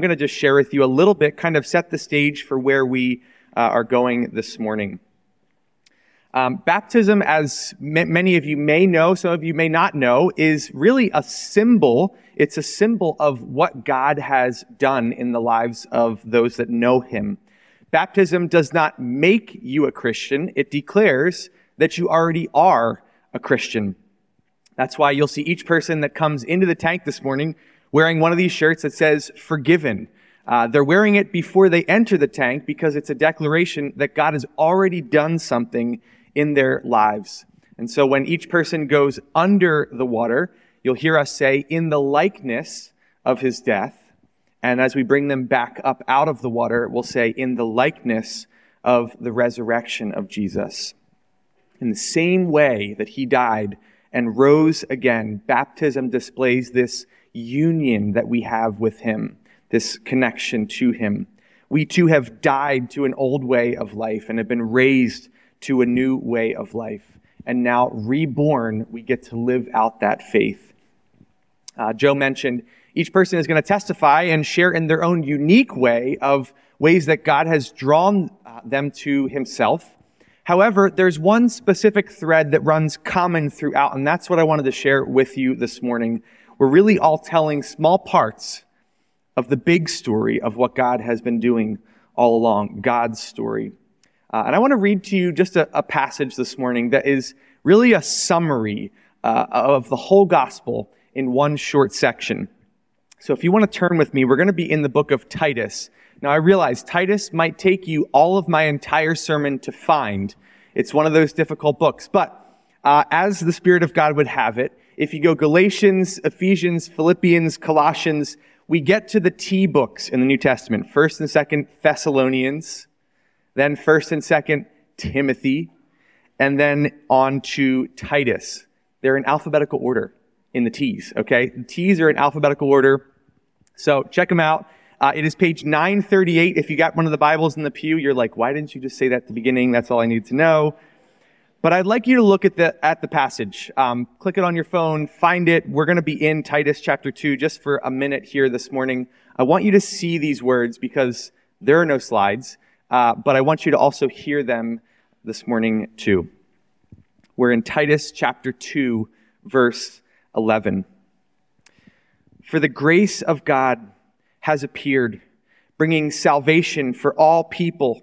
I'm going to just share with you a little bit, kind of set the stage for where we uh, are going this morning. Um, baptism, as m- many of you may know, some of you may not know, is really a symbol. It's a symbol of what God has done in the lives of those that know Him. Baptism does not make you a Christian. It declares that you already are a Christian. That's why you'll see each person that comes into the tank this morning wearing one of these shirts that says forgiven. Uh, they're wearing it before they enter the tank because it's a declaration that God has already done something in their lives. And so when each person goes under the water, you'll hear us say, in the likeness of his death. And as we bring them back up out of the water, we'll say, in the likeness of the resurrection of Jesus. In the same way that he died and rose again, baptism displays this union that we have with him, this connection to him. We too have died to an old way of life and have been raised to a new way of life. And now, reborn, we get to live out that faith. Uh, Joe mentioned each person is going to testify and share in their own unique way of ways that God has drawn uh, them to himself. However, there's one specific thread that runs common throughout, and that's what I wanted to share with you this morning. We're really all telling small parts of the big story of what God has been doing all along, God's story. Uh, and I want to read to you just a, a, passage this morning that is really a summary uh, of the whole gospel in one short section. So if you want to turn with me, we're going to be in the book of Titus. Now I realize Titus might take you all of my entire sermon to find. It's one of those difficult books. But uh, as the Spirit of God would have it, if you go Galatians, Ephesians, Philippians, Colossians, we get to the T books in the New Testament. First and Second Thessalonians, then 1st and 2nd Timothy, and then on to Titus. They're in alphabetical order in the T's, okay? The T's are in alphabetical order. So check them out. Uh, it is page 938. If you got one of the Bibles in the pew, you're like, why didn't you just say that at the beginning? That's all I need to know. But I'd like you to look at the, at the passage. Um, click it on your phone, find it. We're going to be in Titus chapter 2 just for a minute here this morning. I want you to see these words because there are no slides uh, but I want you to also hear them this morning too. We're in Titus chapter 2, verse 11. For the grace of God has appeared, bringing salvation for all people,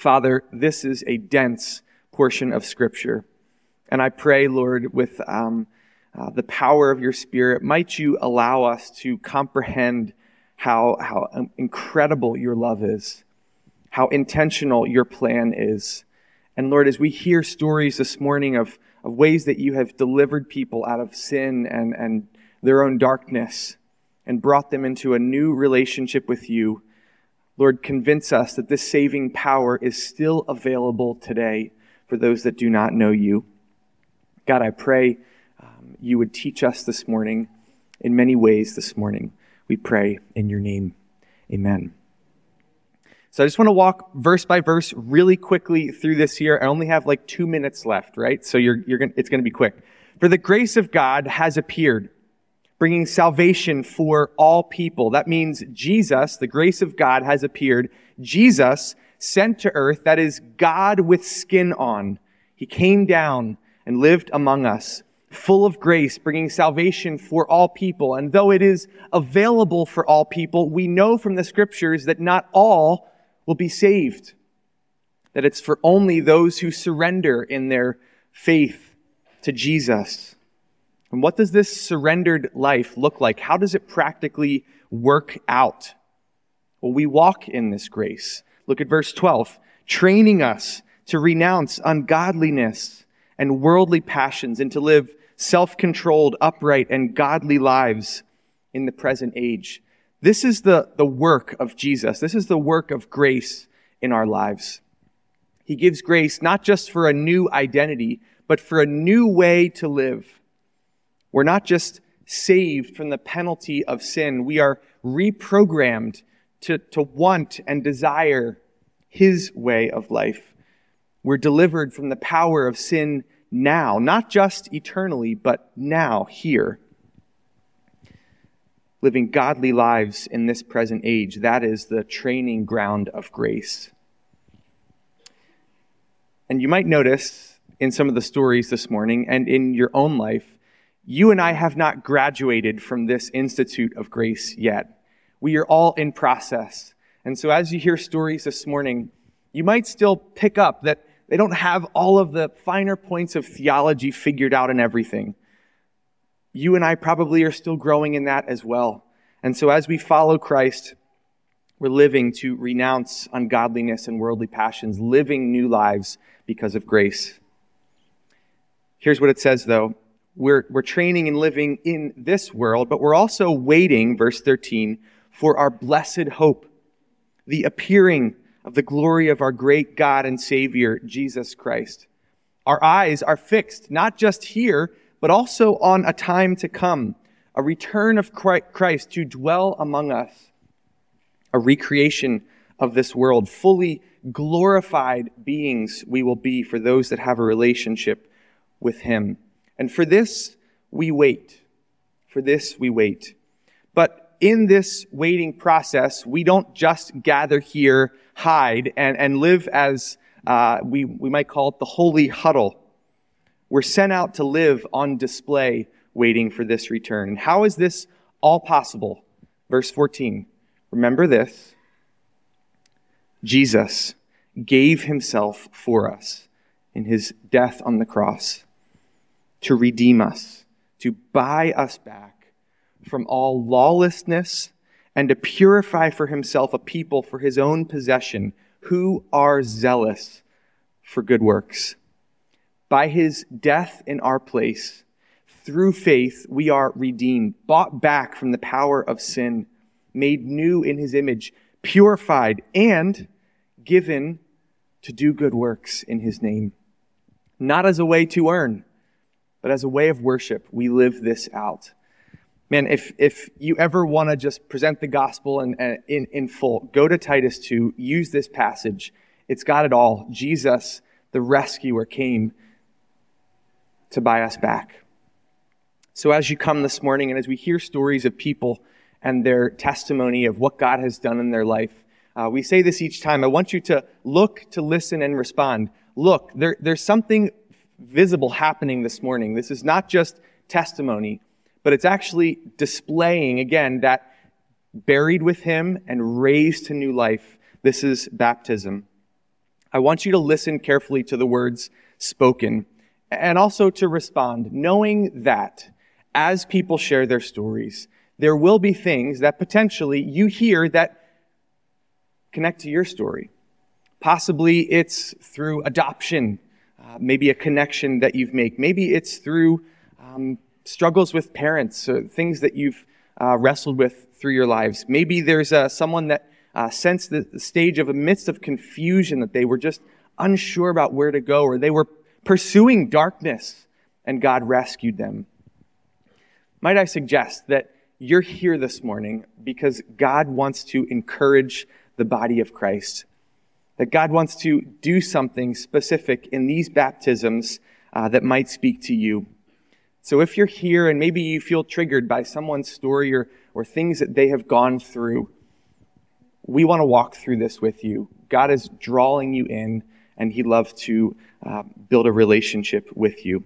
Father, this is a dense portion of Scripture. And I pray, Lord, with um, uh, the power of your Spirit, might you allow us to comprehend how, how incredible your love is how intentional your plan is. And Lord, as we hear stories this morning of, of ways that you have delivered people out of sin and, and their own darkness and brought them into a new relationship with you, Lord, convince us that this saving power is still available today for those that do not know you. God, I pray um, you would teach us this morning in many ways this morning. We pray in your name. Amen. So I just want to walk verse by verse really quickly through this here. I only have like two minutes left, right? So you're, you're gonna, it's going to be quick. For the grace of God has appeared, bringing salvation for all people. That means Jesus, the grace of God has appeared. Jesus sent to earth, that is God with skin on. He came down and lived among us, full of grace, bringing salvation for all people. And though it is available for all people, we know from the scriptures that not all will be saved. That it's for only those who surrender in their faith to Jesus. And what does this surrendered life look like? How does it practically work out? Well, we walk in this grace. Look at verse 12. Training us to renounce ungodliness and worldly passions and to live self-controlled, upright, and godly lives in the present age. This is the, the work of Jesus. This is the work of grace in our lives. He gives grace not just for a new identity, but for a new way to live. We're not just saved from the penalty of sin. We are reprogrammed to, to want and desire His way of life. We're delivered from the power of sin now, not just eternally, but now, here. Living godly lives in this present age, that is the training ground of grace. And you might notice in some of the stories this morning and in your own life, you and I have not graduated from this Institute of Grace yet. We are all in process. And so as you hear stories this morning, you might still pick up that they don't have all of the finer points of theology figured out and everything. You and I probably are still growing in that as well. And so as we follow Christ, we're living to renounce ungodliness and worldly passions, living new lives because of grace. Here's what it says, though. We're, we're training and living in this world, but we're also waiting, verse 13, for our blessed hope, the appearing of the glory of our great God and Savior, Jesus Christ. Our eyes are fixed not just here, but also on a time to come, a return of Christ to dwell among us, a recreation of this world, fully glorified beings we will be for those that have a relationship with Him. And for this, we wait. For this, we wait. But in this waiting process, we don't just gather here, hide, and, and live as uh, we, we might call it the holy huddle. We're sent out to live on display, waiting for this return. And how is this all possible? Verse 14. Remember this Jesus gave himself for us in his death on the cross to redeem us, to buy us back from all lawlessness and to purify for himself a people for his own possession who are zealous for good works. By his death in our place, through faith, we are redeemed, bought back from the power of sin, made new in his image, purified, and given to do good works in his name. Not as a way to earn, but as a way of worship, we live this out man, if, if you ever want to just present the gospel in, in, in full, go to Titus 2, use this passage. It's got it all. Jesus, the rescuer, came to buy us back. So as you come this morning and as we hear stories of people and their testimony of what God has done in their life, uh, we say this each time. I want you to look, to listen, and respond. Look, there, there's something visible happening this morning. This is not just testimony but it's actually displaying, again, that buried with him and raised to new life. This is baptism. I want you to listen carefully to the words spoken and also to respond, knowing that as people share their stories, there will be things that potentially you hear that connect to your story. Possibly it's through adoption, uh, maybe a connection that you've made. Maybe it's through um, struggles with parents, uh, things that you've uh, wrestled with through your lives. Maybe there's uh, someone that uh, sensed the stage of a midst of confusion that they were just unsure about where to go, or they were pursuing darkness and God rescued them. Might I suggest that you're here this morning because God wants to encourage the body of Christ, that God wants to do something specific in these baptisms uh, that might speak to you. So if you're here and maybe you feel triggered by someone's story or, or things that they have gone through, we want to walk through this with you. God is drawing you in, and He loves to uh, build a relationship with you.